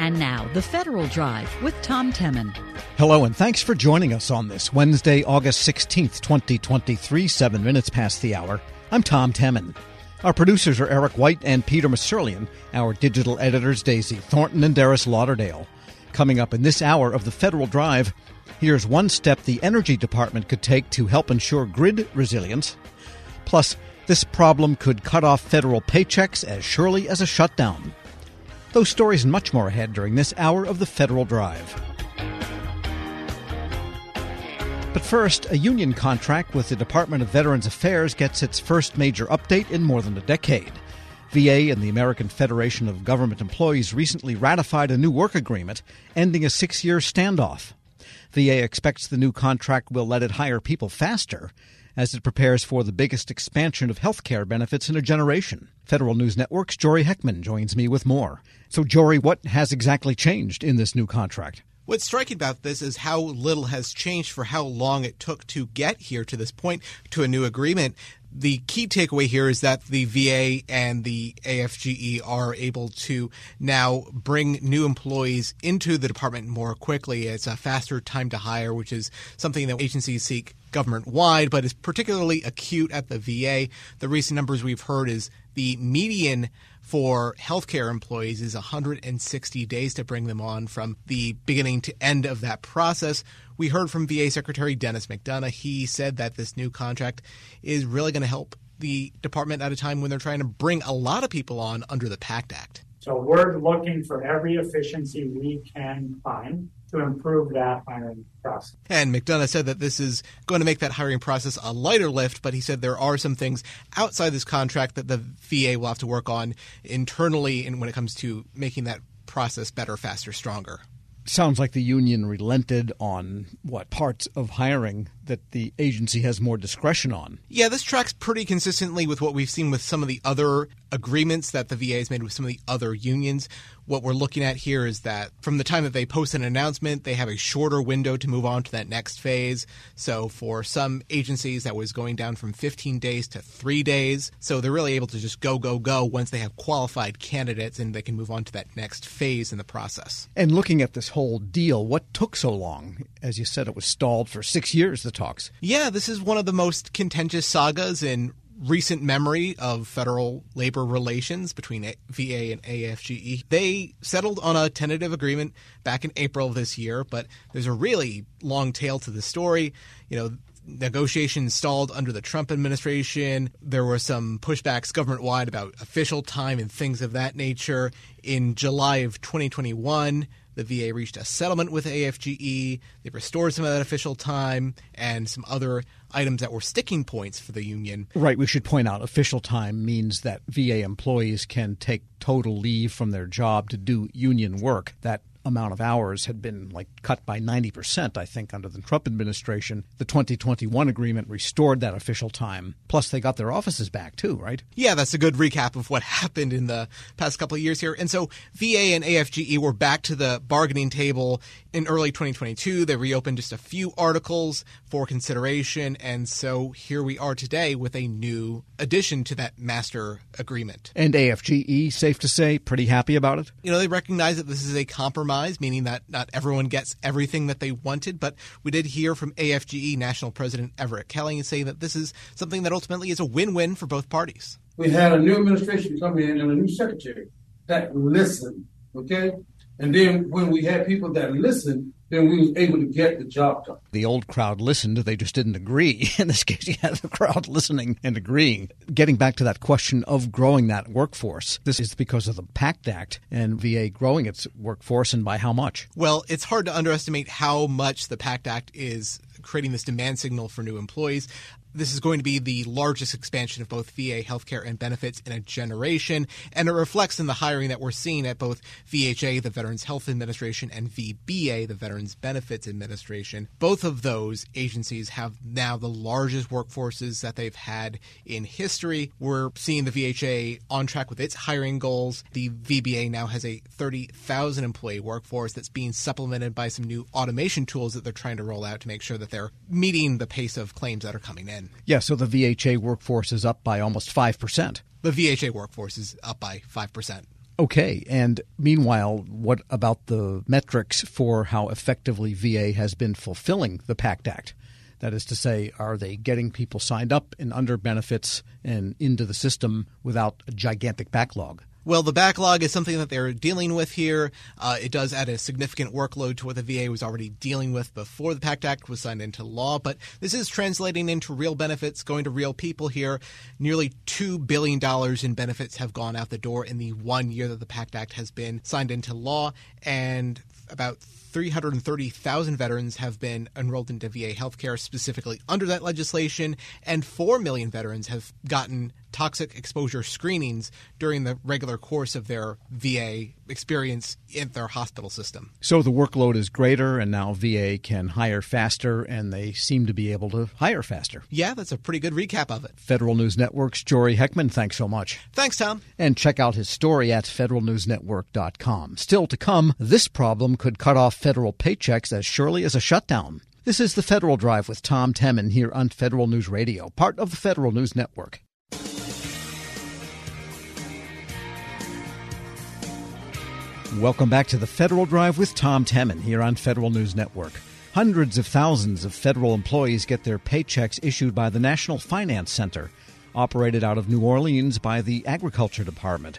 And now, the Federal Drive with Tom Temin. Hello, and thanks for joining us on this Wednesday, August 16th, 2023, seven minutes past the hour. I'm Tom Temin. Our producers are Eric White and Peter Musurlian. Our digital editors, Daisy Thornton and Darius Lauderdale. Coming up in this hour of the Federal Drive, here's one step the Energy Department could take to help ensure grid resilience. Plus, this problem could cut off federal paychecks as surely as a shutdown. Those stories and much more ahead during this hour of the Federal Drive. But first, a union contract with the Department of Veterans Affairs gets its first major update in more than a decade. VA and the American Federation of Government Employees recently ratified a new work agreement, ending a six year standoff. VA expects the new contract will let it hire people faster as it prepares for the biggest expansion of health care benefits in a generation. Federal News Network's Jory Heckman joins me with more. So, Jory, what has exactly changed in this new contract? What's striking about this is how little has changed for how long it took to get here to this point to a new agreement. The key takeaway here is that the VA and the AFGE are able to now bring new employees into the department more quickly. It's a faster time to hire, which is something that agencies seek government wide, but is particularly acute at the VA. The recent numbers we've heard is the median for healthcare employees is 160 days to bring them on from the beginning to end of that process. We heard from VA Secretary Dennis McDonough. He said that this new contract is really going to help the department at a time when they're trying to bring a lot of people on under the PACT Act. So we're looking for every efficiency we can find to improve that hiring process. And McDonough said that this is going to make that hiring process a lighter lift, but he said there are some things outside this contract that the VA will have to work on internally and when it comes to making that process better, faster, stronger sounds like the union relented on what parts of hiring that the agency has more discretion on. Yeah, this tracks pretty consistently with what we've seen with some of the other agreements that the VA has made with some of the other unions. What we're looking at here is that from the time that they post an announcement, they have a shorter window to move on to that next phase. So for some agencies, that was going down from 15 days to three days. So they're really able to just go, go, go once they have qualified candidates and they can move on to that next phase in the process. And looking at this whole deal, what took so long? As you said, it was stalled for six years, the talks. Yeah, this is one of the most contentious sagas in recent memory of federal labor relations between VA and AFGE. They settled on a tentative agreement back in April of this year, but there's a really long tail to the story. You know, negotiations stalled under the Trump administration. There were some pushbacks government wide about official time and things of that nature. In July of 2021, the VA reached a settlement with AFGE. They restored some of that official time and some other items that were sticking points for the union. Right. We should point out official time means that VA employees can take total leave from their job to do union work. That amount of hours had been like cut by 90%, I think, under the Trump administration. The 2021 agreement restored that official time. Plus, they got their offices back too, right? Yeah, that's a good recap of what happened in the past couple of years here. And so VA and AFGE were back to the bargaining table in early 2022. They reopened just a few articles for consideration. And so here we are today with a new addition to that master agreement. And AFGE, safe to say, pretty happy about it? You know, they recognize that this is a compromise, meaning that not everyone gets everything that they wanted. But we did hear from AFGE National President Everett Kelly saying that this is something that ultimately is a win win for both parties. We had a new administration come in and a new secretary that listened, okay? And then when we had people that listened, then we was able to get the job done. The old crowd listened, they just didn't agree. In this case, you had the crowd listening and agreeing. Getting back to that question of growing that workforce, this is because of the PACT Act and VA growing its workforce and by how much? Well, it's hard to underestimate how much the PACT Act is creating this demand signal for new employees. This is going to be the largest expansion of both VA healthcare and benefits in a generation, and it reflects in the hiring that we're seeing at both VHA, the Veterans Health Administration, and VBA, the Veterans Benefits Administration. Both of those agencies have now the largest workforces that they've had in history. We're seeing the VHA on track with its hiring goals. The VBA now has a 30,000 employee workforce that's being supplemented by some new automation tools that they're trying to roll out to make sure that they're meeting the pace of claims that are coming in. Yeah, so the VHA workforce is up by almost 5%. The VHA workforce is up by 5%. Okay, and meanwhile, what about the metrics for how effectively VA has been fulfilling the PACT Act? That is to say, are they getting people signed up and under benefits and into the system without a gigantic backlog? Well, the backlog is something that they're dealing with here. Uh, it does add a significant workload to what the VA was already dealing with before the PACT Act was signed into law, but this is translating into real benefits, going to real people here. Nearly $2 billion in benefits have gone out the door in the one year that the PACT Act has been signed into law, and about 330,000 veterans have been enrolled into VA healthcare specifically under that legislation, and 4 million veterans have gotten toxic exposure screenings during the regular course of their VA experience in their hospital system. So the workload is greater, and now VA can hire faster, and they seem to be able to hire faster. Yeah, that's a pretty good recap of it. Federal News Network's Jory Heckman, thanks so much. Thanks, Tom. And check out his story at federalnewsnetwork.com. Still to come, this problem could cut off federal paychecks as surely as a shutdown. This is the Federal Drive with Tom Temin here on Federal News Radio, part of the Federal News Network. Welcome back to the Federal Drive with Tom Temin here on Federal News Network. Hundreds of thousands of federal employees get their paychecks issued by the National Finance Center, operated out of New Orleans by the Agriculture Department.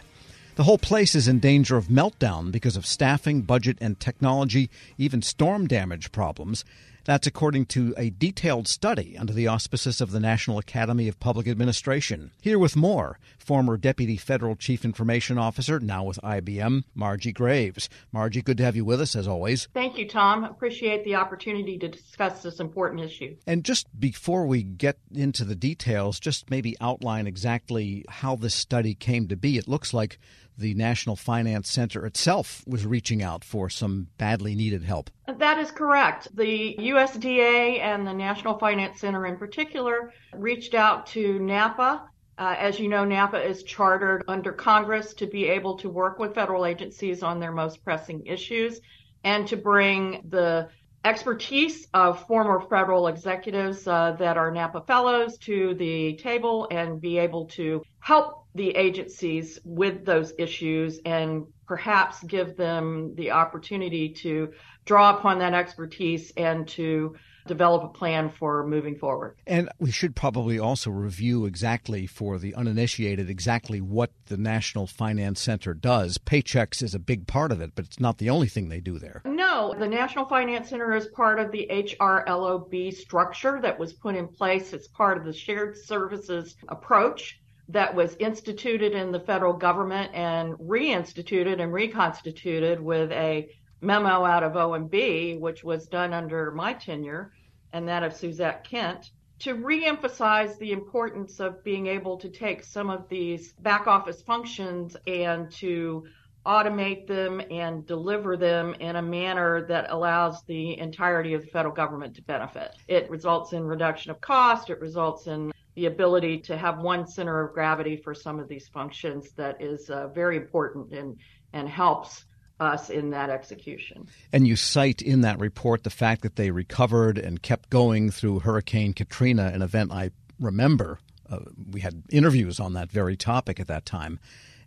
The whole place is in danger of meltdown because of staffing, budget, and technology, even storm damage problems. That's according to a detailed study under the auspices of the National Academy of Public Administration. Here with more, former Deputy Federal Chief Information Officer, now with IBM, Margie Graves. Margie, good to have you with us as always. Thank you, Tom. Appreciate the opportunity to discuss this important issue. And just before we get into the details, just maybe outline exactly how this study came to be. It looks like the National Finance Center itself was reaching out for some badly needed help. That is correct. The USDA and the National Finance Center in particular reached out to NAPA. Uh, as you know, NAPA is chartered under Congress to be able to work with federal agencies on their most pressing issues and to bring the expertise of former federal executives uh, that are NAPA fellows to the table and be able to help the agencies with those issues and perhaps give them the opportunity to draw upon that expertise and to develop a plan for moving forward. And we should probably also review exactly for the uninitiated exactly what the National Finance Center does. Paychecks is a big part of it, but it's not the only thing they do there. The National Finance Center is part of the HRLOB structure that was put in place. It's part of the shared services approach that was instituted in the federal government and reinstituted and reconstituted with a memo out of OMB, which was done under my tenure and that of Suzette Kent, to reemphasize the importance of being able to take some of these back office functions and to automate them and deliver them in a manner that allows the entirety of the federal government to benefit. It results in reduction of cost, it results in the ability to have one center of gravity for some of these functions that is uh, very important and, and helps us in that execution. And you cite in that report the fact that they recovered and kept going through Hurricane Katrina, an event I remember. Uh, we had interviews on that very topic at that time.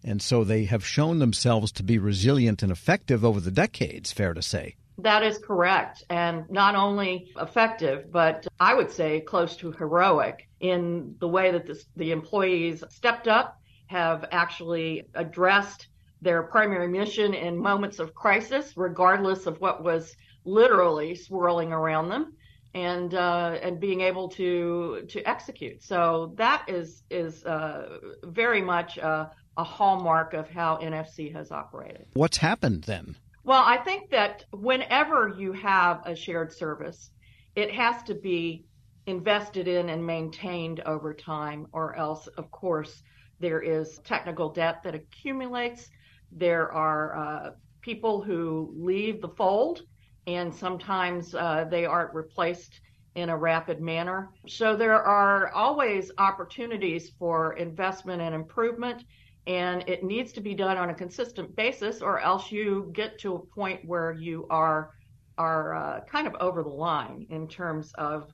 And so they have shown themselves to be resilient and effective over the decades, fair to say. That is correct. And not only effective, but I would say close to heroic in the way that this, the employees stepped up, have actually addressed their primary mission in moments of crisis, regardless of what was literally swirling around them, and uh, and being able to to execute. So that is is uh, very much a, a hallmark of how NFC has operated. What's happened then? Well, I think that whenever you have a shared service, it has to be invested in and maintained over time, or else, of course, there is technical debt that accumulates. There are uh, people who leave the fold, and sometimes uh, they aren't replaced in a rapid manner. So there are always opportunities for investment and improvement and it needs to be done on a consistent basis or else you get to a point where you are are uh, kind of over the line in terms of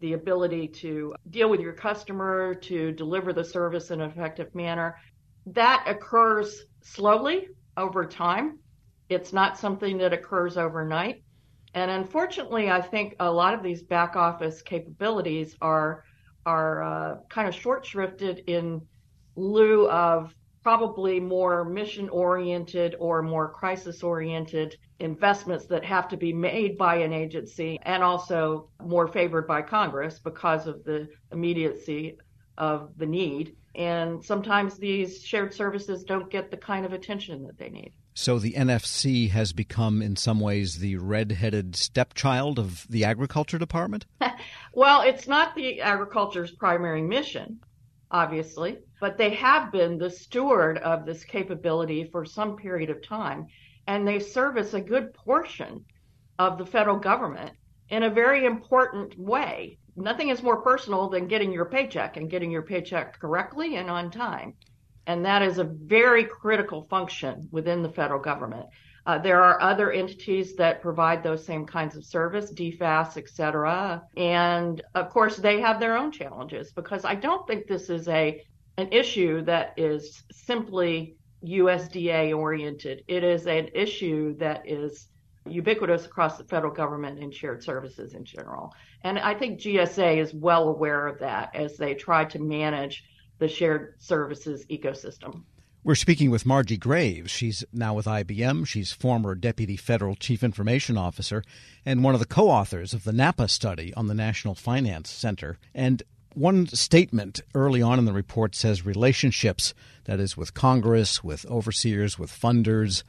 the ability to deal with your customer to deliver the service in an effective manner that occurs slowly over time. It's not something that occurs overnight. And unfortunately, I think a lot of these back office capabilities are are uh, kind of short shrifted in lieu of probably more mission oriented or more crisis oriented investments that have to be made by an agency and also more favored by Congress because of the immediacy of the need. And sometimes these shared services don't get the kind of attention that they need. So the NFC has become, in some ways, the red-headed stepchild of the Agriculture Department? well, it's not the agriculture's primary mission, obviously, but they have been the steward of this capability for some period of time, and they service a good portion of the federal government in a very important way. Nothing is more personal than getting your paycheck and getting your paycheck correctly and on time. And that is a very critical function within the federal government. Uh, there are other entities that provide those same kinds of service, DFAS, et cetera. And of course, they have their own challenges because I don't think this is a an issue that is simply USDA oriented. It is an issue that is ubiquitous across the federal government and shared services in general. And I think GSA is well aware of that as they try to manage the shared services ecosystem. We're speaking with Margie Graves. She's now with IBM. She's former Deputy Federal Chief Information Officer and one of the co authors of the NAPA study on the National Finance Center. And one statement early on in the report says relationships, that is, with Congress, with overseers, with funders,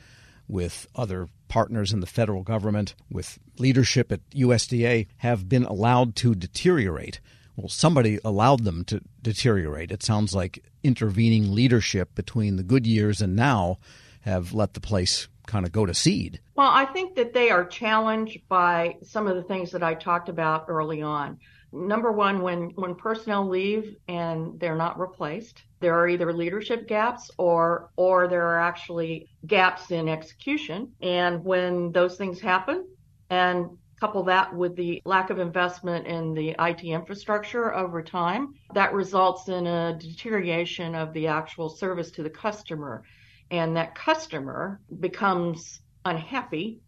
with other partners in the federal government, with leadership at USDA, have been allowed to deteriorate well, somebody allowed them to deteriorate. It sounds like intervening leadership between the good years and now have let the place kind of go to seed. Well, I think that they are challenged by some of the things that I talked about early on. Number one, when, when personnel leave and they're not replaced, there are either leadership gaps or or there are actually gaps in execution. And when those things happen and Couple that with the lack of investment in the IT infrastructure over time, that results in a deterioration of the actual service to the customer. And that customer becomes unhappy,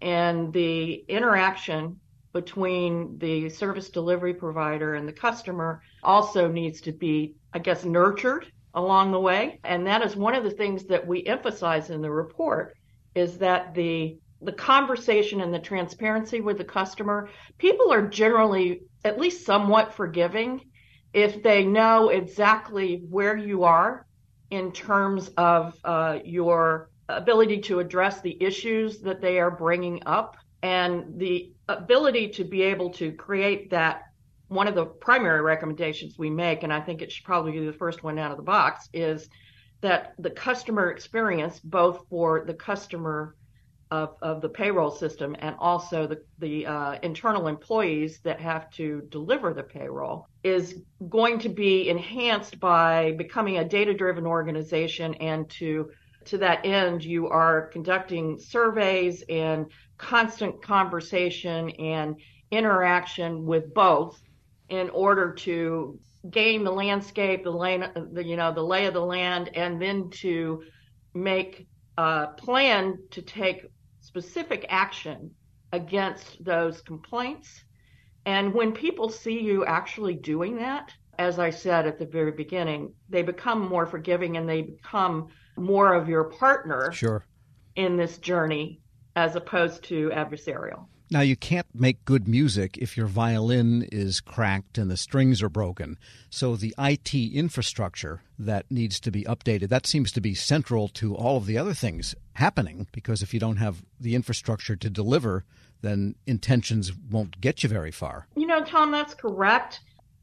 and the interaction between the service delivery provider and the customer also needs to be, I guess, nurtured along the way. And that is one of the things that we emphasize in the report is that the the conversation and the transparency with the customer, people are generally at least somewhat forgiving if they know exactly where you are in terms of uh, your ability to address the issues that they are bringing up and the ability to be able to create that one of the primary recommendations we make and i think it should probably be the first one out of the box is that the customer experience both for the customer of, of the payroll system and also the, the uh, internal employees that have to deliver the payroll is going to be enhanced by becoming a data driven organization. And to to that end you are conducting surveys and constant conversation and interaction with both in order to gain the landscape the lane the you know the lay of the land and then to make a plan to take specific action against those complaints. And when people see you actually doing that, as I said at the very beginning, they become more forgiving and they become more of your partner sure. in this journey as opposed to adversarial. Now, you can't make good music if your violin is cracked and the strings are broken. So, the IT infrastructure that needs to be updated, that seems to be central to all of the other things happening because if you don't have the infrastructure to deliver, then intentions won't get you very far. You know, Tom, that's correct.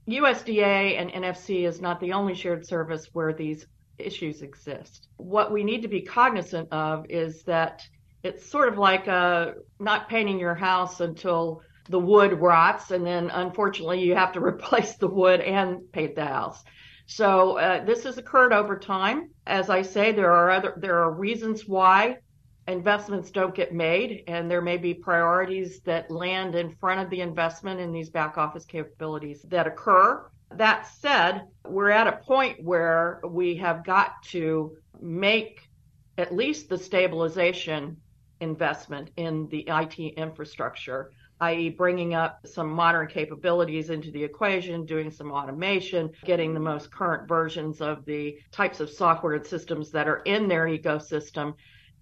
USDA and NFC is not the only shared service where these issues exist. What we need to be cognizant of is that it's sort of like uh, not painting your house until the wood rots, and then unfortunately you have to replace the wood and paint the house. So uh, this has occurred over time. As I say, there are other there are reasons why investments don't get made, and there may be priorities that land in front of the investment in these back office capabilities that occur. That said, we're at a point where we have got to make at least the stabilization investment in the IT infrastructure, i.e., bringing up some modern capabilities into the equation, doing some automation, getting the most current versions of the types of software and systems that are in their ecosystem,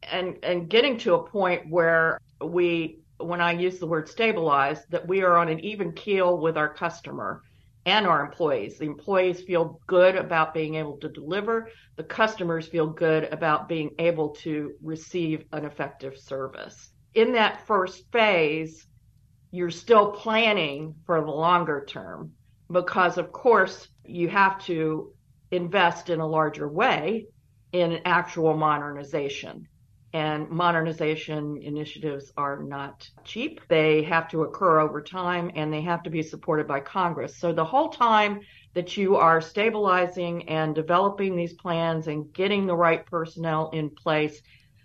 and, and getting to a point where we, when I use the word stabilize, that we are on an even keel with our customer and our employees. The employees feel good about being able to deliver. The customers feel good about being able to receive an effective service. In that first phase, you're still planning for the longer term because, of course, you have to invest in a larger way in actual modernization and modernization initiatives are not cheap. They have to occur over time and they have to be supported by Congress. So the whole time that you are stabilizing and developing these plans and getting the right personnel in place,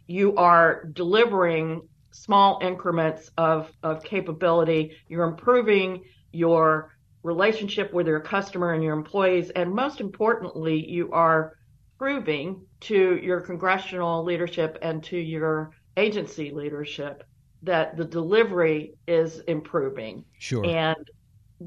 you are delivering small increments of, of capability. You're improving your relationship with your customer and your employees. And most importantly, you are proving to your congressional leadership and to your agency leadership that the delivery is improving. Sure. And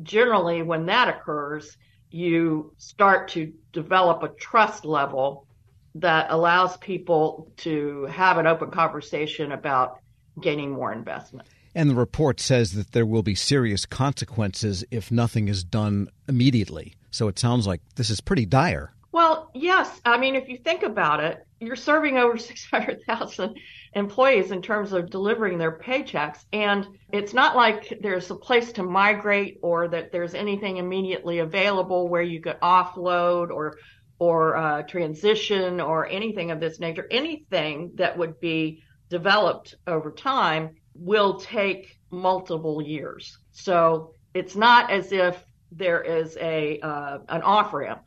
generally, when that occurs, you start to develop a trust level that allows people to have an open conversation about gaining more investment. And the report says that there will be serious consequences if nothing is done immediately. So it sounds like this is pretty dire. Well, yes. I mean, if you think about it, you're serving over 600,000 employees in terms of delivering their paychecks. And it's not like there's a place to migrate or that there's anything immediately available where you could offload or or uh, transition or anything of this nature. Anything that would be developed over time will take multiple years. So it's not as if there is a uh, an off ramp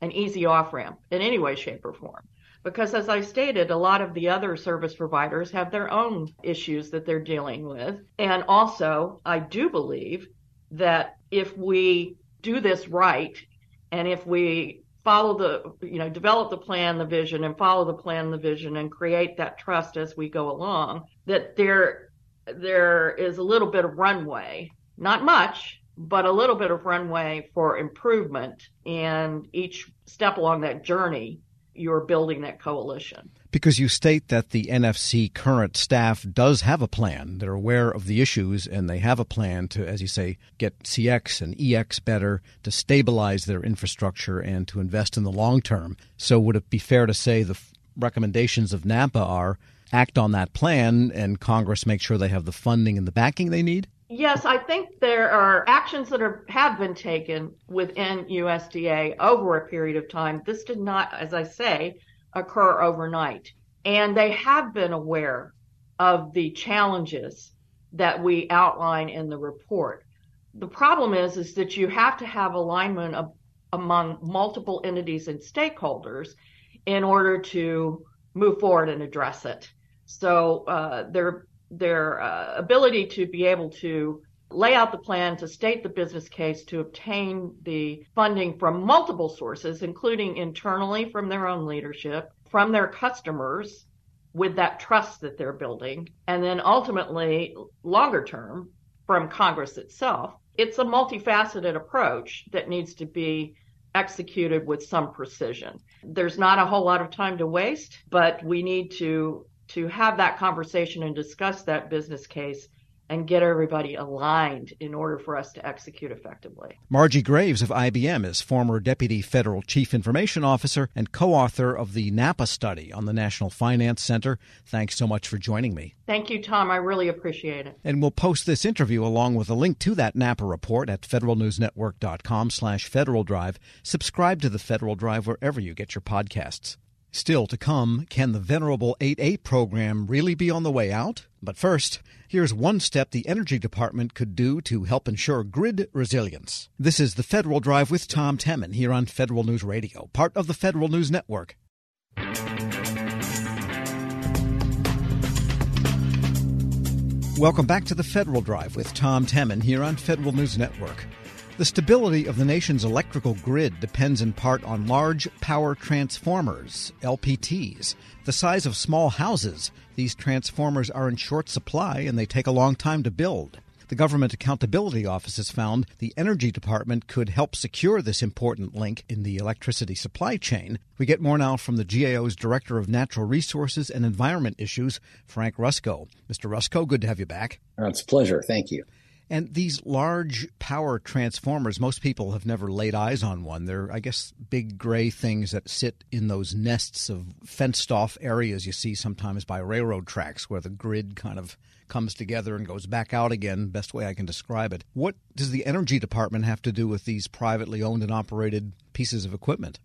an easy off ramp in any way, shape, or form. Because as I stated, a lot of the other service providers have their own issues that they're dealing with. And also, I do believe that if we do this right and if we follow the you know develop the plan the vision and follow the plan the vision and create that trust as we go along that there there is a little bit of runway not much but a little bit of runway for improvement. And each step along that journey, you're building that coalition. Because you state that the NFC current staff does have a plan. They're aware of the issues and they have a plan to, as you say, get CX and EX better, to stabilize their infrastructure and to invest in the long term. So, would it be fair to say the recommendations of NAPA are act on that plan and Congress make sure they have the funding and the backing they need? Yes, I think there are actions that are, have been taken within USDA over a period of time. This did not, as I say, occur overnight. And they have been aware of the challenges that we outline in the report. The problem is, is that you have to have alignment of, among multiple entities and stakeholders in order to move forward and address it. So uh, there their uh, ability to be able to lay out the plan, to state the business case, to obtain the funding from multiple sources, including internally from their own leadership, from their customers with that trust that they're building, and then ultimately, longer term, from Congress itself. It's a multifaceted approach that needs to be executed with some precision. There's not a whole lot of time to waste, but we need to to have that conversation and discuss that business case and get everybody aligned in order for us to execute effectively. Margie Graves of IBM is former Deputy Federal Chief Information Officer and co author of the NAPA study on the National Finance Center. Thanks so much for joining me. Thank you, Tom. I really appreciate it. And we'll post this interview along with a link to that NAPA report at federalnewsnetwork.com slash Federal Drive. Subscribe to the Federal Drive wherever you get your podcasts. Still to come, can the venerable 8(a) program really be on the way out? But first, here's one step the Energy Department could do to help ensure grid resilience. This is the Federal Drive with Tom Temin here on Federal News Radio, part of the Federal News Network. Welcome back to the Federal Drive with Tom Temin here on Federal News Network. The stability of the nation's electrical grid depends in part on large power transformers, LPTs. The size of small houses, these transformers are in short supply and they take a long time to build. The Government Accountability Office has found the Energy Department could help secure this important link in the electricity supply chain. We get more now from the GAO's Director of Natural Resources and Environment Issues, Frank Rusco. Mr. Rusco, good to have you back. It's a pleasure. Thank you. And these large power transformers, most people have never laid eyes on one. They're, I guess, big gray things that sit in those nests of fenced off areas you see sometimes by railroad tracks where the grid kind of comes together and goes back out again, best way I can describe it. What does the Energy Department have to do with these privately owned and operated pieces of equipment?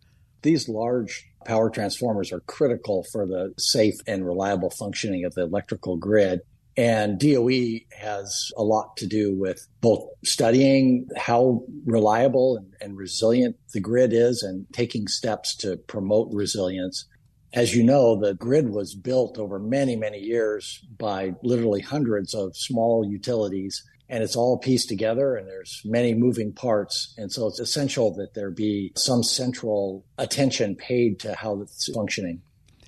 These large power transformers are critical for the safe and reliable functioning of the electrical grid. And DOE has a lot to do with both studying how reliable and, and, resilient the grid is and taking steps to promote resilience. As you know, the grid was built over many, many years by literally hundreds of small utilities and it's all pieced together and there's many moving parts. And so it's essential that there be some central attention paid to how it's functioning.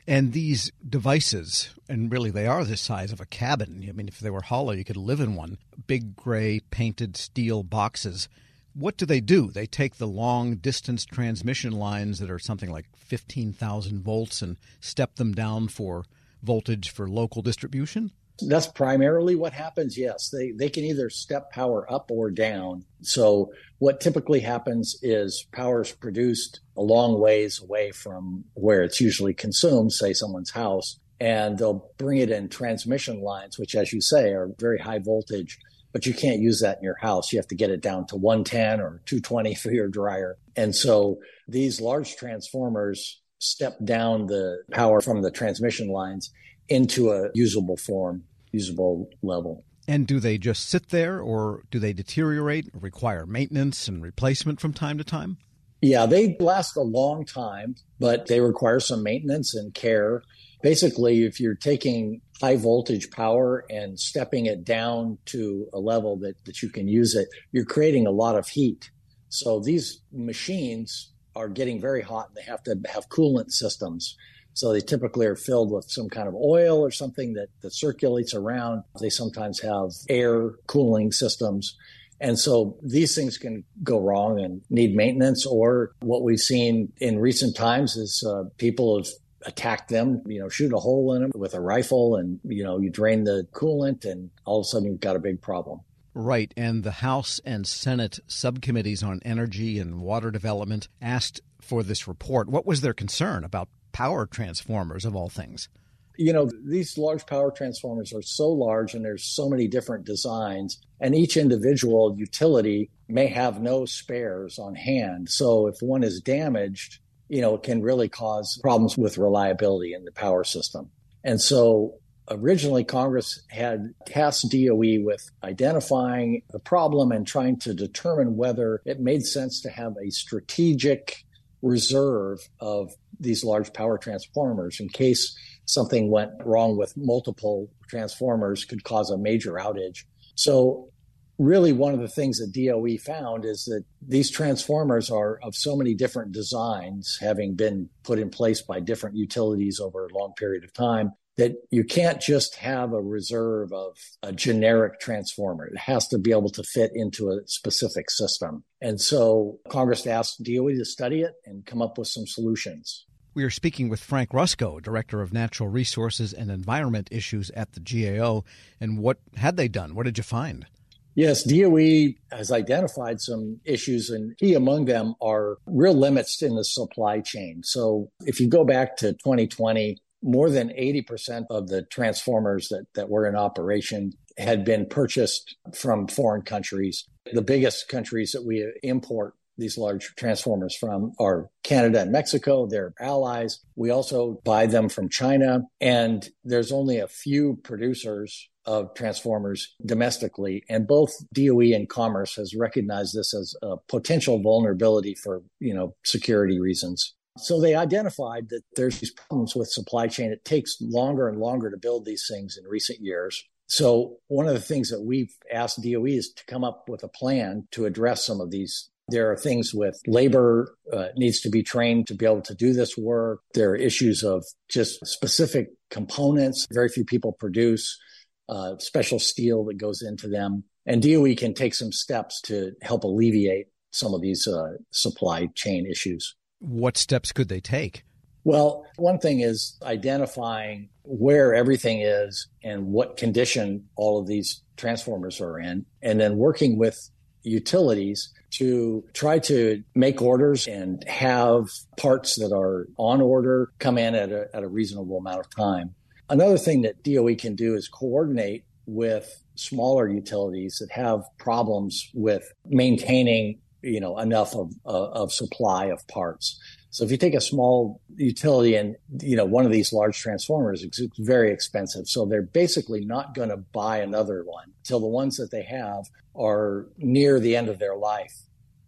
And these devices, and really they are the size of a cabin. I mean, if they were hollow, you could live in one. Big gray painted steel boxes. What do they do? They take the long distance transmission lines that are something like 15,000 volts and step them down for voltage for local distribution? That's primarily what happens. Yes, they they can either step power up or down. So what typically happens is power is produced a long ways away from where it's usually consumed, say someone's house, and they'll bring it in transmission lines, which, as you say, are very high voltage. But you can't use that in your house. You have to get it down to 110 or 220 for your dryer. And so these large transformers step down the power from the transmission lines into a usable form, usable level. And do they just sit there or do they deteriorate, require maintenance and replacement from time to time? Yeah, they last a long time, but they require some maintenance and care. Basically, if you're taking high voltage power and stepping it down to a level that, that you can use it, you're creating a lot of heat. So these machines are getting very hot and they have to have coolant systems. So they typically are filled with some kind of oil or something that, that circulates around. They sometimes have air cooling systems. And so these things can go wrong and need maintenance. Or what we've seen in recent times is uh, people have attacked them, you know, shoot a hole in them with a rifle and, you know, you drain the coolant and all of a sudden you've got a big problem. Right. And the House and Senate subcommittees on energy and water development asked for this report. What was their concern about power transformers of all things. You know, these large power transformers are so large and there's so many different designs, and each individual utility may have no spares on hand. So if one is damaged, you know, it can really cause problems with reliability in the power system. And so originally Congress had tasked DOE with identifying the problem and trying to determine whether it made sense to have a strategic reserve of these large power transformers in case something went wrong with multiple transformers could cause a major outage. So really one of the things that DOE found is that these transformers are of so many different designs having been put in place by different utilities over a long period of time that you can't just have a reserve of a generic transformer. It has to be able to fit into a specific system. And so Congress asked DOE to study it and come up with some solutions. We are speaking with Frank Rusco, Director of Natural Resources and Environment Issues at the GAO. And what had they done? What did you find? Yes, DOE has identified some issues, and key among them are real limits in the supply chain. So if you go back to 2020, more than 80% of the transformers that, that were in operation had been purchased from foreign countries. The biggest countries that we import these large transformers from are Canada and Mexico. They're allies. We also buy them from China. And there's only a few producers of transformers domestically. And both DOE and Commerce has recognized this as a potential vulnerability for, you know, security reasons. So they identified that there's these problems with supply chain. It takes longer and longer to build these things in recent years. So one of the things that we've asked DOE is to come up with a plan to address some of these. There are things with labor uh, needs to be trained to be able to do this work. There are issues of just specific components. Very few people produce uh, special steel that goes into them. And DOE can take some steps to help alleviate some of these uh, supply chain issues. What steps could they take? Well, one thing is identifying where everything is and what condition all of these transformers are in, and then working with utilities to try to make orders and have parts that are on order come in at a, at a reasonable amount of time. Another thing that DOE can do is coordinate with smaller utilities that have problems with maintaining you know enough of, uh, of supply of parts so if you take a small utility and you know one of these large transformers, it's very expensive. So they're basically not going to buy another one till the ones that they have are near the end of their life.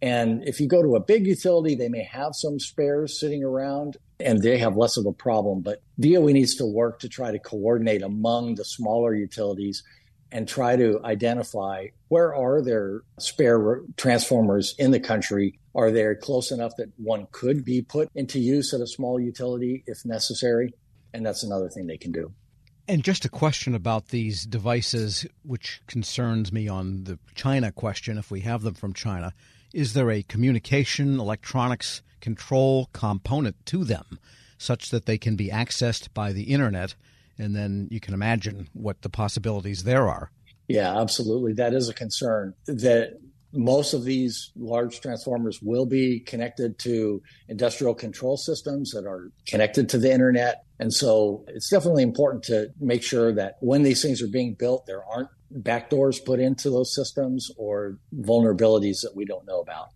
And if you go to a big utility, they may have some spares sitting around and they have less of a problem. But DOE needs to work to try to coordinate among the smaller utilities and try to identify where are there spare transformers in the country are they close enough that one could be put into use at a small utility if necessary and that's another thing they can do and just a question about these devices which concerns me on the china question if we have them from china is there a communication electronics control component to them such that they can be accessed by the internet and then you can imagine what the possibilities there are. Yeah, absolutely. That is a concern that most of these large transformers will be connected to industrial control systems that are connected to the internet. And so it's definitely important to make sure that when these things are being built, there aren't backdoors put into those systems or vulnerabilities that we don't know about.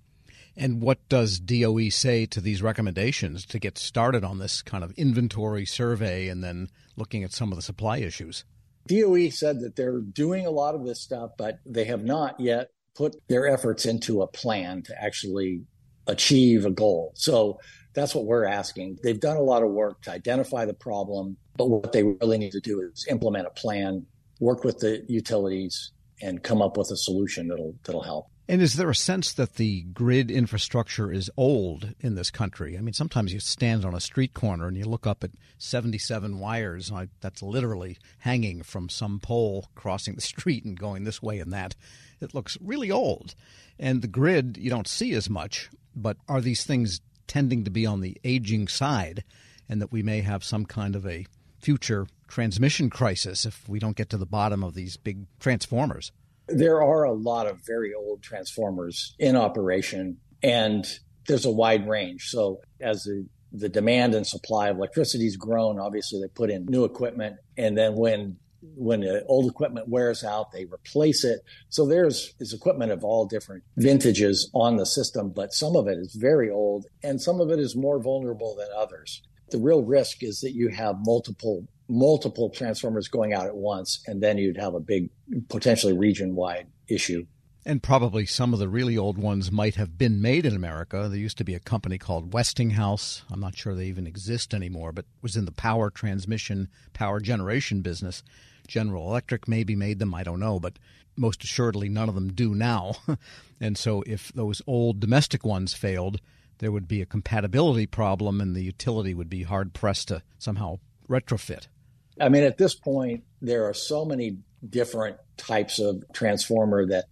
And what does DOE say to these recommendations to get started on this kind of inventory survey and then looking at some of the supply issues? DOE said that they're doing a lot of this stuff, but they have not yet put their efforts into a plan to actually achieve a goal. So that's what we're asking. They've done a lot of work to identify the problem, but what they really need to do is implement a plan, work with the utilities, and come up with a solution that'll that'll help. And is there a sense that the grid infrastructure is old in this country? I mean, sometimes you stand on a street corner and you look up at 77 wires, that's literally hanging from some pole crossing the street and going this way and that. It looks really old. And the grid, you don't see as much, but are these things tending to be on the aging side and that we may have some kind of a future transmission crisis if we don't get to the bottom of these big transformers? There are a lot of very old transformers in operation, and there's a wide range. So as the the demand and supply of electricity has grown, obviously they put in new equipment, and then when when old equipment wears out, they replace it. So there's is equipment of all different vintages on the system, but some of it is very old and some of it is more vulnerable than others. The real risk is that you have multiple multiple transformers going out at once, and then you'd have a big, potentially region wide issue. And probably some of the really old ones might have been made in America. There used to be a company called Westinghouse. I'm not sure they even exist anymore, but was in the power transmission, power generation business. General Electric maybe made them, I don't know, but most assuredly none of them do now. and so if those old domestic ones failed, there would be a compatibility problem and the utility would be hard pressed to somehow retrofit. I mean, at this point, there are so many different types of transformer that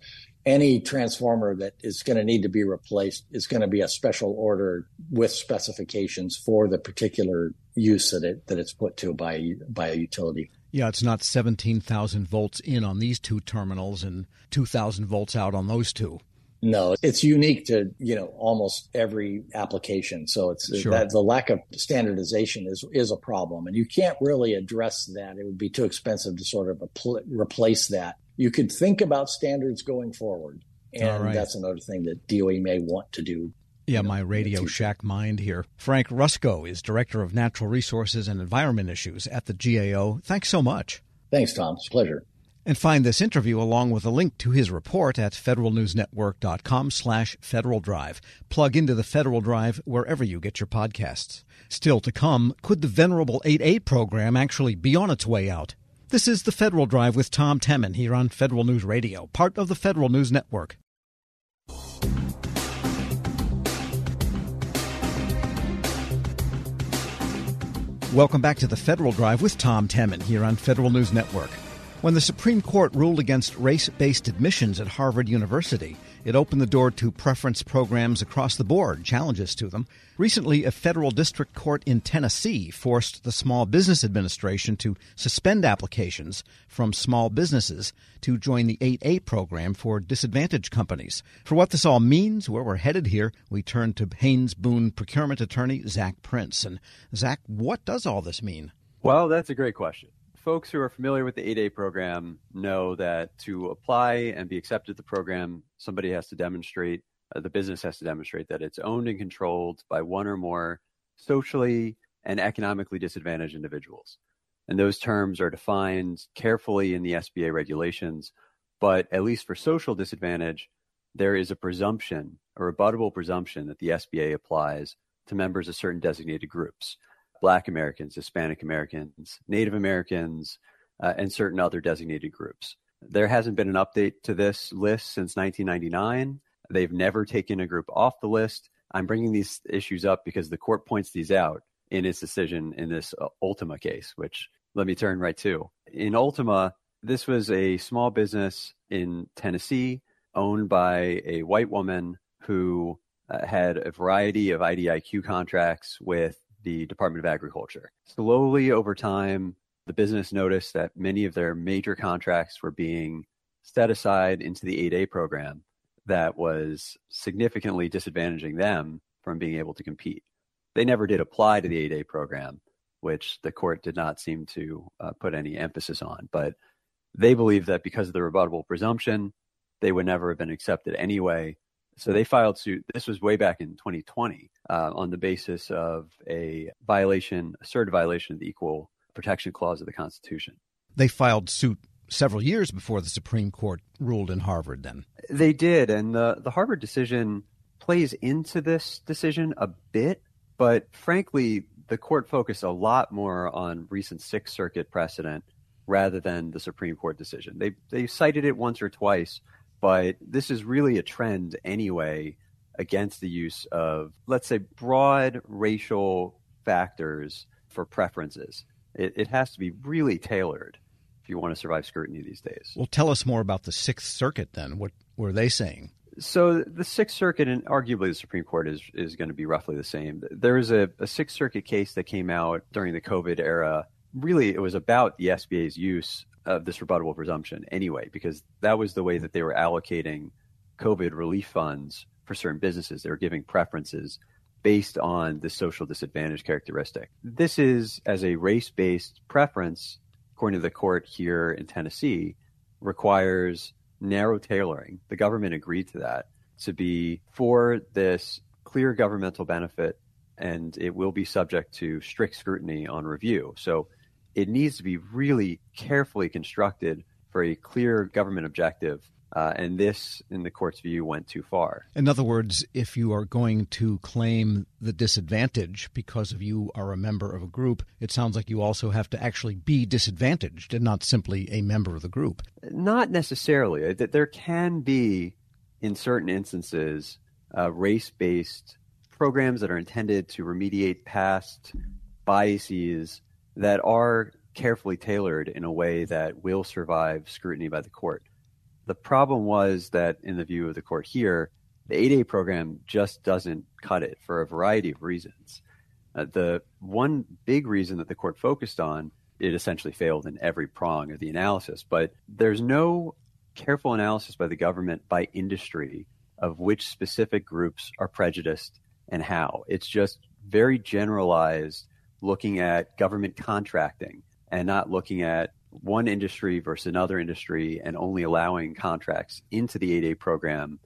any transformer that is going to need to be replaced is going to be a special order with specifications for the particular use that it that it's put to by by a utility. Yeah, it's not 17,000 volts in on these two terminals and 2,000 volts out on those two. No, it's unique to you know almost every application. So it's sure. that the lack of standardization is is a problem, and you can't really address that. It would be too expensive to sort of apl- replace that. You could think about standards going forward, and right. that's another thing that DOE may want to do. Yeah, my Radio Shack mind here. Frank Rusco is Director of Natural Resources and Environment Issues at the GAO. Thanks so much. Thanks, Tom. It's a pleasure. And find this interview along with a link to his report at federalnewsnetwork.com slash Federal Drive. Plug into the Federal Drive wherever you get your podcasts. Still to come, could the venerable 8(a) program actually be on its way out? This is the Federal Drive with Tom Temin here on Federal News Radio, part of the Federal News Network. Welcome back to the Federal Drive with Tom Temin here on Federal News Network. When the Supreme Court ruled against race based admissions at Harvard University, it opened the door to preference programs across the board, challenges to them. Recently, a federal district court in Tennessee forced the Small Business Administration to suspend applications from small businesses to join the 8(a) program for disadvantaged companies. For what this all means, where we're headed here, we turn to Haynes Boone procurement attorney Zach Prince. And Zach, what does all this mean? Well, that's a great question folks who are familiar with the 8(a) program know that to apply and be accepted to the program, somebody has to demonstrate, uh, the business has to demonstrate that it's owned and controlled by one or more socially and economically disadvantaged individuals. And those terms are defined carefully in the SBA regulations. But at least for social disadvantage, there is a presumption, a rebuttable presumption that the SBA applies to members of certain designated groups. Black Americans, Hispanic Americans, Native Americans, uh, and certain other designated groups. There hasn't been an update to this list since 1999. They've never taken a group off the list. I'm bringing these issues up because the court points these out in its decision in this uh, Ultima case, which let me turn right to. In Ultima, this was a small business in Tennessee owned by a white woman who uh, had a variety of IDIQ contracts with the Department of Agriculture. Slowly over time, the business noticed that many of their major contracts were being set aside into the 8(a) program that was significantly disadvantaging them from being able to compete. They never did apply to the 8(a) program, which the court did not seem to uh, put any emphasis on. But they believe that because of the rebuttable presumption, they would never have been accepted anyway. So they filed suit. This was way back in 2020 uh, on the basis of a violation, asserted violation of the Equal Protection Clause of the Constitution. They filed suit several years before the Supreme Court ruled in Harvard, then. They did. And the, the Harvard decision plays into this decision a bit, but frankly, the court focused a lot more on recent Sixth Circuit precedent rather than the Supreme Court decision. They, they cited it once or twice, but this is really a trend anyway against the use of, let's say, broad racial factors for preferences. It, it has to be really tailored if you want to survive scrutiny these days. Well, tell us more about the Sixth Circuit then. What were they saying? So the Sixth Circuit and arguably the Supreme Court is is going to be roughly the same. There was a, a Sixth Circuit case that came out during the COVID era. Really, it was about the SBA's use of this rebuttable presumption anyway, because that was the way that they were allocating COVID relief funds for certain businesses. They were giving preferences based on the social disadvantage characteristic. This is as a race based preference, according to the court here in Tennessee, requires narrow tailoring. The government agreed to that to be for this clear governmental benefit, and it will be subject to strict scrutiny on review. So it needs to be really carefully constructed for a clear government objective uh, and this, in the court's view, went too far. In other words, if you are going to claim the disadvantage because of you are a member of a group, it sounds like you also have to actually be disadvantaged and not simply a member of the group. Not necessarily. That there can be, in certain instances, uh, race-based programs that are intended to remediate past biases that are carefully tailored in a way that will survive scrutiny by the court. The problem was that, in the view of the court here, the 8(a) program just doesn't cut it for a variety of reasons. Uh, the one big reason that the court focused on, it essentially failed in every prong of the analysis, but there's no careful analysis by the government by industry of which specific groups are prejudiced and how. It's just very generalized looking at government contracting and not looking at one industry versus another industry and only allowing contracts into the 8(a) program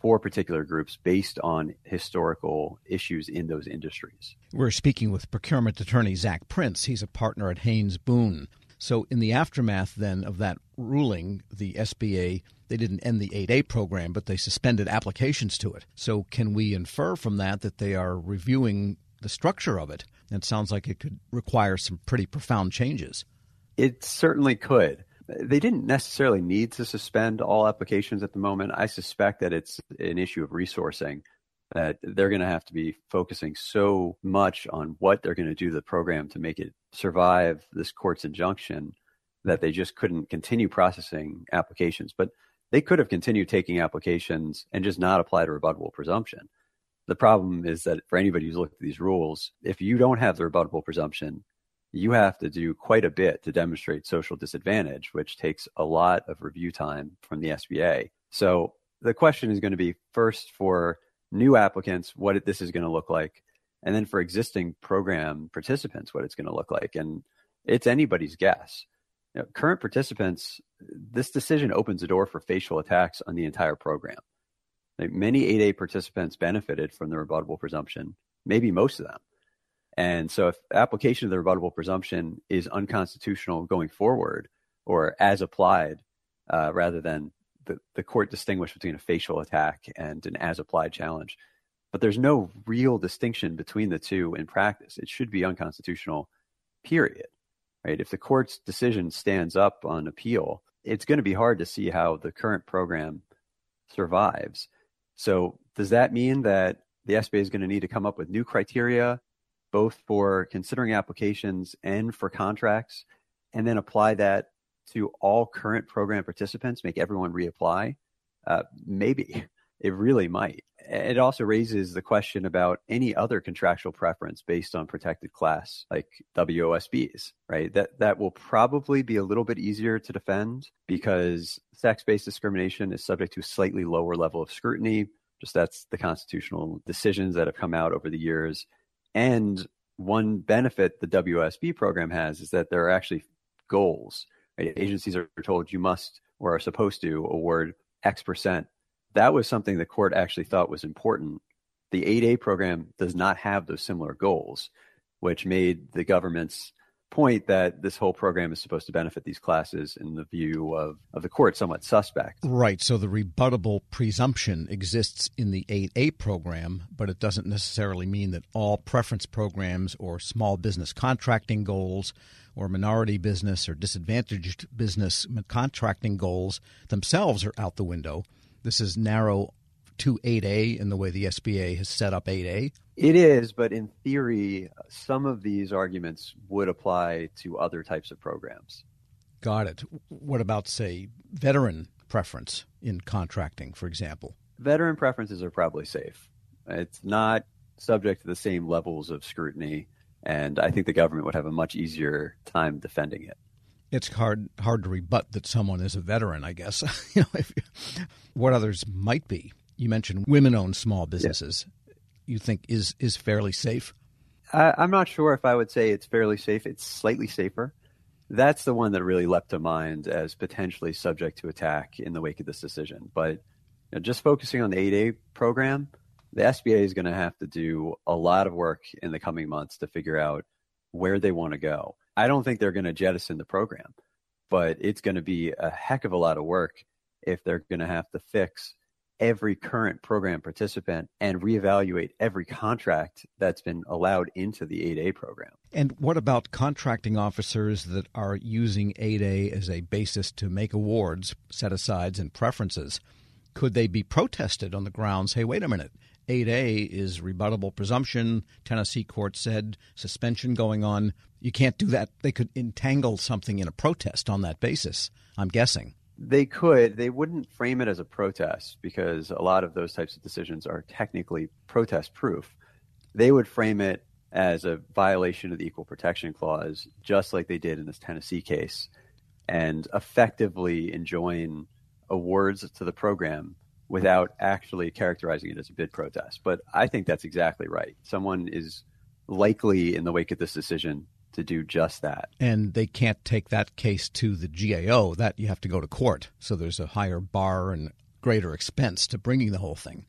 for particular groups based on historical issues in those industries. We're speaking with procurement attorney Zach Prince. He's a partner at Haynes Boone. So, in the aftermath then of that ruling, the SBA they didn't end the 8(a) program, but they suspended applications to it. So, can we infer from that that they are reviewing the structure of it? It sounds like it could require some pretty profound changes. It certainly could. They didn't necessarily need to suspend all applications at the moment. I suspect that it's an issue of resourcing that they're going to have to be focusing so much on what they're going to do to the program to make it survive this court's injunction that they just couldn't continue processing applications. But they could have continued taking applications and just not applied a rebuttable presumption. The problem is that for anybody who's looked at these rules, if you don't have the rebuttable presumption, you have to do quite a bit to demonstrate social disadvantage, which takes a lot of review time from the SBA. So the question is going to be first for new applicants, what this is going to look like, and then for existing program participants, what it's going to look like. And it's anybody's guess. You know, current participants, this decision opens the door for facial attacks on the entire program. Like many 8(a) participants benefited from the rebuttable presumption, maybe most of them. And so, if application of the rebuttable presumption is unconstitutional going forward or as applied, uh, rather than the, the court distinguish between a facial attack and an as applied challenge, but there's no real distinction between the two in practice. It should be unconstitutional, period. Right? If the court's decision stands up on appeal, it's going to be hard to see how the current program survives. So, does that mean that the SBA is going to need to come up with new criteria, both for considering applications and for contracts, and then apply that to all current program participants, make everyone reapply? Uh, maybe. It really might. It also raises the question about any other contractual preference based on protected class, like WOSBs, right? That that will probably be a little bit easier to defend because sex-based discrimination is subject to a slightly lower level of scrutiny. Just that's the constitutional decisions that have come out over the years. And one benefit the WOSB program has is that there are actually goals. Right? Agencies are told you must or are supposed to award X percent that was something the court actually thought was important. The 8(a) program does not have those similar goals, which made the government's point that this whole program is supposed to benefit these classes in the view of, of the court somewhat suspect. Right. So the rebuttable presumption exists in the 8(a) program, but it doesn't necessarily mean that all preference programs or small business contracting goals or minority business or disadvantaged business contracting goals themselves are out the window. This is narrow to 8(a) in the way the SBA has set up 8(a)? It is, but in theory, some of these arguments would apply to other types of programs. Got it. What about, say, veteran preference in contracting, for example? Veteran preferences are probably safe. It's not subject to the same levels of scrutiny, and I think the government would have a much easier time defending it it's hard hard to rebut that someone is a veteran. I guess you know if, what others might be. You mentioned women-owned small businesses. Yeah. You think is is fairly safe? I, I'm not sure if I would say it's fairly safe. It's slightly safer. That's the one that really leapt to mind as potentially subject to attack in the wake of this decision. But you know, just focusing on the 8(a) program, the SBA is going to have to do a lot of work in the coming months to figure out where they want to go. I don't think they're going to jettison the program, but it's going to be a heck of a lot of work if they're going to have to fix every current program participant and reevaluate every contract that's been allowed into the 8(a) program. And what about contracting officers that are using 8(a) as a basis to make awards, set asides, and preferences? Could they be protested on the grounds, hey, wait a minute, 8(a) is rebuttable presumption. Tennessee court said suspension going on. You can't do that. They could entangle something in a protest on that basis, I'm guessing. They could. They wouldn't frame it as a protest because a lot of those types of decisions are technically protest proof. They would frame it as a violation of the Equal Protection Clause, just like they did in this Tennessee case, and effectively enjoin awards to the program without actually characterizing it as a bid protest. But I think that's exactly right. Someone is likely in the wake of this decision to do just that. And they can't take that case to the GAO. That you have to go to court. So there's a higher bar and greater expense to bringing the whole thing.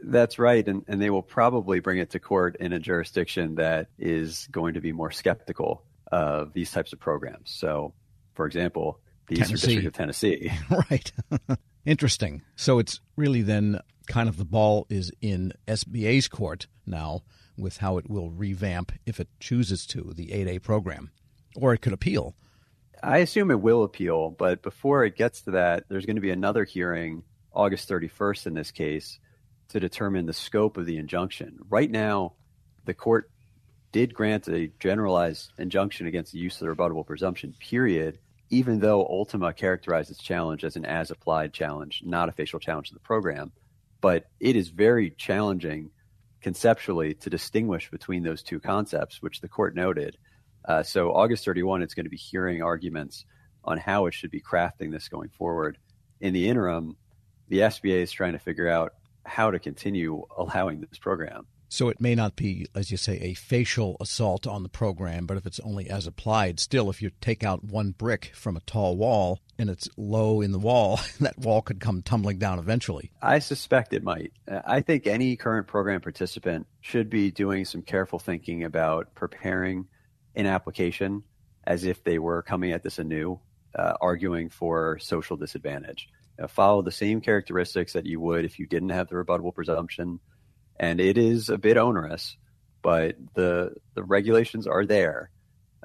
That's right. And, and they will probably bring it to court in a jurisdiction that is going to be more skeptical of these types of programs. So, for example, the Tennessee. Eastern District of Tennessee. right. Interesting. So it's really then kind of the ball is in SBA's court now with how it will revamp if it chooses to the 8(a) program, or it could appeal. I assume it will appeal, but before it gets to that, there's going to be another hearing August 31st in this case to determine the scope of the injunction. Right now, the court did grant a generalized injunction against the use of the rebuttable presumption, period, even though Ultima characterized its challenge as an as applied challenge, not a facial challenge to the program. But it is very challenging conceptually to distinguish between those two concepts, which the court noted. Uh, so, August 31, it's going to be hearing arguments on how it should be crafting this going forward. In the interim, the SBA is trying to figure out how to continue allowing this program. So it may not be, as you say, a facial assault on the program, but if it's only as applied, still, if you take out one brick from a tall wall and it's low in the wall, that wall could come tumbling down eventually. I suspect it might. I think any current program participant should be doing some careful thinking about preparing an application as if they were coming at this anew, uh, arguing for social disadvantage. Uh, follow the same characteristics that you would if you didn't have the rebuttable presumption and it is a bit onerous, but the the regulations are there.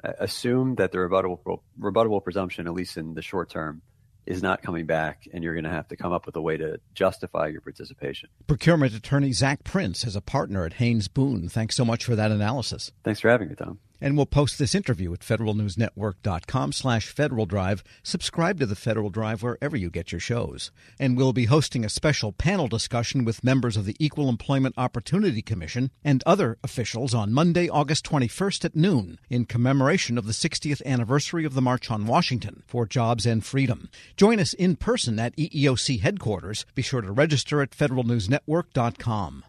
Assume that the rebuttable rebuttable presumption, at least in the short term, is not coming back, and you're going to have to come up with a way to justify your participation. Procurement attorney Zach Prince is a partner at Haynes Boone. Thanks so much for that analysis. Thanks for having me, Tom. And we'll post this interview at federalnewsnetwork.com slash Federal Drive. Subscribe to the Federal Drive wherever you get your shows. And we'll be hosting a special panel discussion with members of the Equal Employment Opportunity Commission and other officials on Monday, August 21st at noon in commemoration of the 60th anniversary of the March on Washington for Jobs and Freedom. Join us in person at EEOC headquarters. Be sure to register at federalnewsnetwork.com.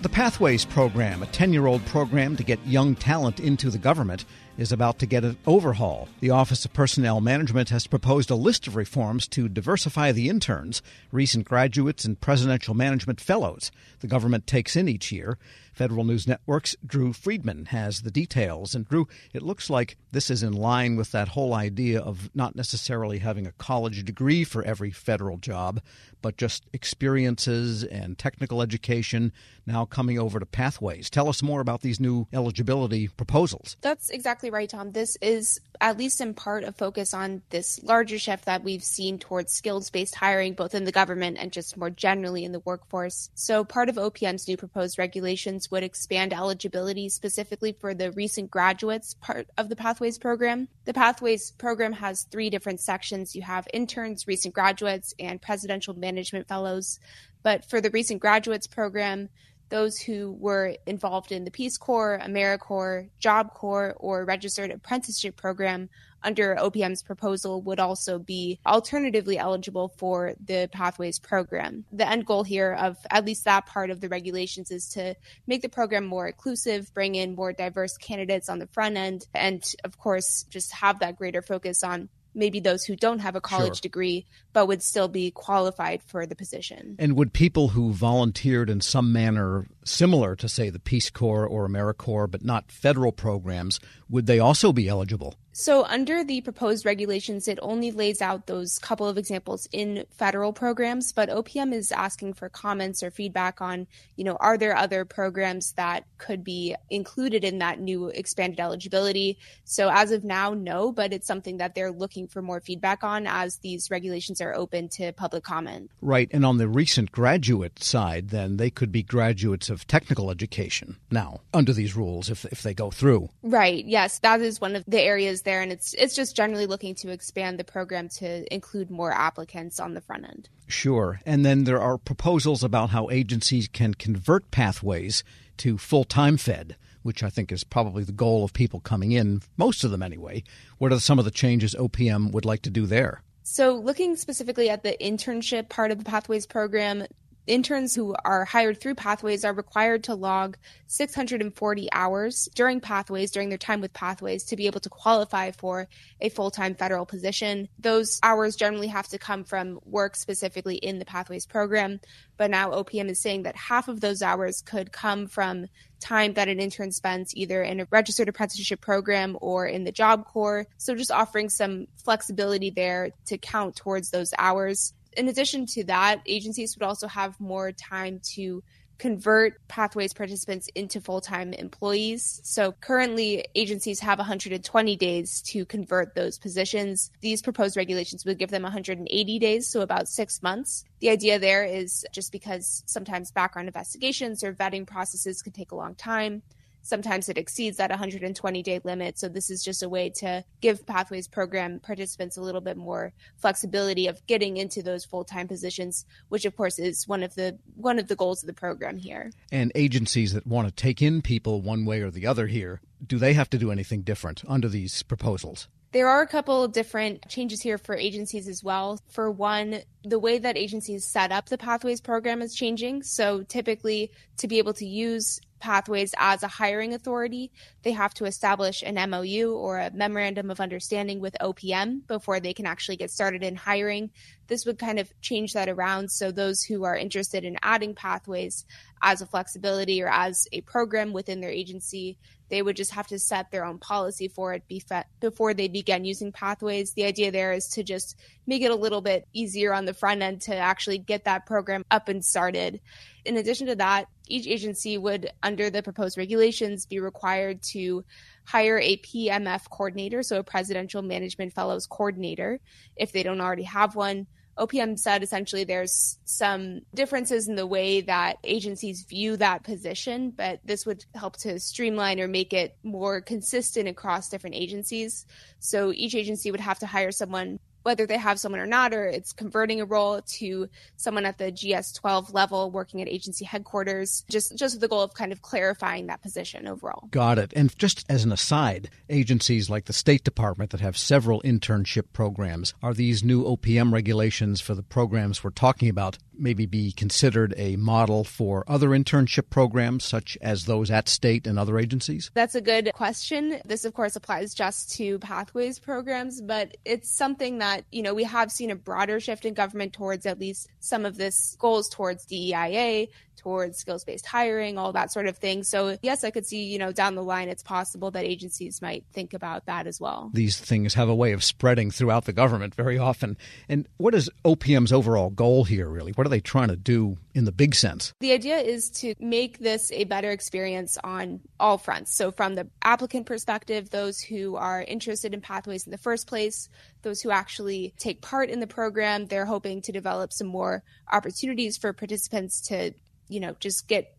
The Pathways program, a 10 year old program to get young talent into the government, is about to get an overhaul. The Office of Personnel Management has proposed a list of reforms to diversify the interns, recent graduates, and presidential management fellows the government takes in each year. Federal News Network's Drew Friedman has the details. And Drew, it looks like this is in line with that whole idea of not necessarily having a college degree for every federal job, but just experiences and technical education now coming over to Pathways. Tell us more about these new eligibility proposals. That's exactly right, Tom. This is at least in part a focus on this larger shift that we've seen towards skills based hiring, both in the government and just more generally in the workforce. So, part of OPM's new proposed regulations would expand eligibility specifically for the recent graduates part of the Pathways program. The Pathways program has three different sections you have interns, recent graduates, and presidential management fellows. But for the recent graduates program, those who were involved in the Peace Corps, AmeriCorps, Job Corps, or registered apprenticeship program under OPM's proposal would also be alternatively eligible for the Pathways program. The end goal here of at least that part of the regulations is to make the program more inclusive, bring in more diverse candidates on the front end, and of course, just have that greater focus on maybe those who don't have a college sure. degree but would still be qualified for the position. And would people who volunteered in some manner similar to say the Peace Corps or AmeriCorps but not federal programs would they also be eligible? So, under the proposed regulations, it only lays out those couple of examples in federal programs, but OPM is asking for comments or feedback on, you know, are there other programs that could be included in that new expanded eligibility? So, as of now, no, but it's something that they're looking for more feedback on as these regulations are open to public comment. Right. And on the recent graduate side, then they could be graduates of technical education now under these rules if, if they go through. Right. Yes. That is one of the areas there, and it's it's just generally looking to expand the program to include more applicants on the front end. Sure, and then there are proposals about how agencies can convert pathways to full time fed which I think is probably the goal of people coming in, most of them anyway. What are some of the changes OPM would like to do there? So, looking specifically at the internship part of the Pathways program, interns who are hired through Pathways are required to log 640 hours during Pathways, during their time with Pathways, to be able to qualify for a full time federal position. Those hours generally have to come from work specifically in the Pathways program. But now OPM is saying that half of those hours could come from time that an intern spends either in a registered apprenticeship program or in the Job Corps. So just offering some flexibility there to count towards those hours in addition to that, agencies would also have more time to convert Pathways participants into full time employees. So currently, agencies have 120 days to convert those positions. These proposed regulations would give them 180 days, so about six months. The idea there is just because sometimes background investigations or vetting processes can take a long time. Sometimes it exceeds that 120 day limit. So, this is just a way to give Pathways program participants a little bit more flexibility of getting into those full time positions, which, of course, is one of the one of the goals of the program here. And agencies that want to take in people one way or the other here, do they have to do anything different under these proposals? There are a couple different changes here for agencies as well. For one, the way that agencies set up the Pathways program is changing. So typically, to be able to use Pathways as a hiring authority, they have to establish an MOU or a memorandum of understanding with OPM before they can actually get started in hiring. This would kind of change that around. So, those who are interested in adding Pathways as a flexibility or as a program within their agency, they would just have to set their own policy for it before they begin using Pathways. The idea there is to just make it a little bit easier on the front end to actually get that program up and started. In addition to that, each agency would, under the proposed regulations, be required to hire a PMF coordinator, so a Presidential Management Fellows coordinator, if they don't already have one. OPM said essentially there's some differences in the way that agencies view that position, but this would help to streamline or make it more consistent across different agencies. So each agency would have to hire someone whether they have someone or not, or it's converting a role to someone at the GS12 level working at agency headquarters, just, just with the goal of kind of clarifying that position overall. Got it. And just as an aside, agencies like the State Department that have several internship programs, are these new OPM regulations for the programs we're talking about maybe be considered a model for other internship programs, such as those at state and other agencies? That's a good question. This, of course, applies just to pathways programs, but it's something that, you know, we have seen a broader shift in government towards at least some of this goals towards DEIA, towards skills based hiring, all that sort of thing. So, yes, I could see, you know, down the line, it's possible that agencies might think about that as well. These things have a way of spreading throughout the government very often. And what is OPM's overall goal here, really? What are they trying to do in the big sense? The idea is to make this a better experience on all fronts. So, from the applicant perspective, those who are interested in pathways in the first place, those who actually take part in the program, they're hoping to develop some more opportunities for participants to you know just get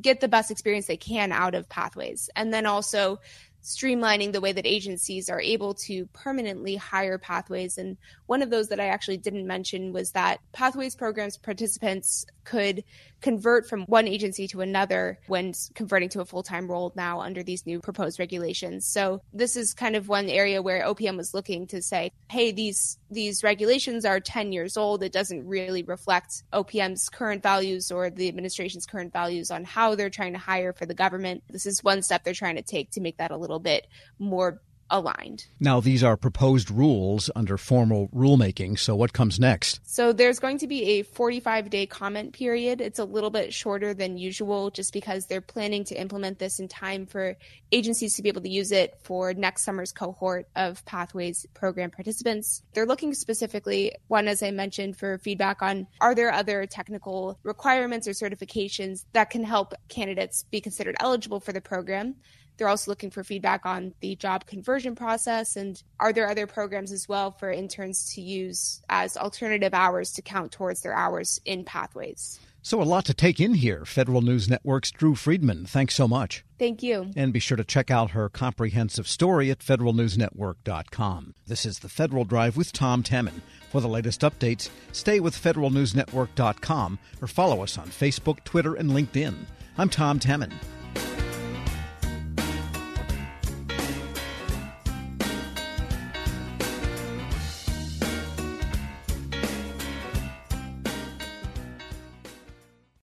get the best experience they can out of pathways and then also streamlining the way that agencies are able to permanently hire pathways. And one of those that I actually didn't mention was that pathways programs participants could convert from one agency to another when converting to a full time role now under these new proposed regulations. So this is kind of one area where OPM was looking to say, hey, these these regulations are 10 years old. It doesn't really reflect OPM's current values or the administration's current values on how they're trying to hire for the government. This is one step they're trying to take to make that a little bit more aligned. Now, these are proposed rules under formal rulemaking. So, what comes next? So, there's going to be a 45 day comment period. It's a little bit shorter than usual just because they're planning to implement this in time for agencies to be able to use it for next summer's cohort of Pathways program participants. They're looking specifically, one, as I mentioned, for feedback on are there other technical requirements or certifications that can help candidates be considered eligible for the program? They're also looking for feedback on the job conversion process and are there other programs as well for interns to use as alternative hours to count towards their hours in pathways. So, a lot to take in here. Federal News Network's Drew Friedman, thanks so much. Thank you. And be sure to check out her comprehensive story at federalnewsnetwork.com. This is the Federal Drive with Tom Temin. For the latest updates, stay with federalnewsnetwork.com or follow us on Facebook, Twitter, and LinkedIn. I'm Tom Temin.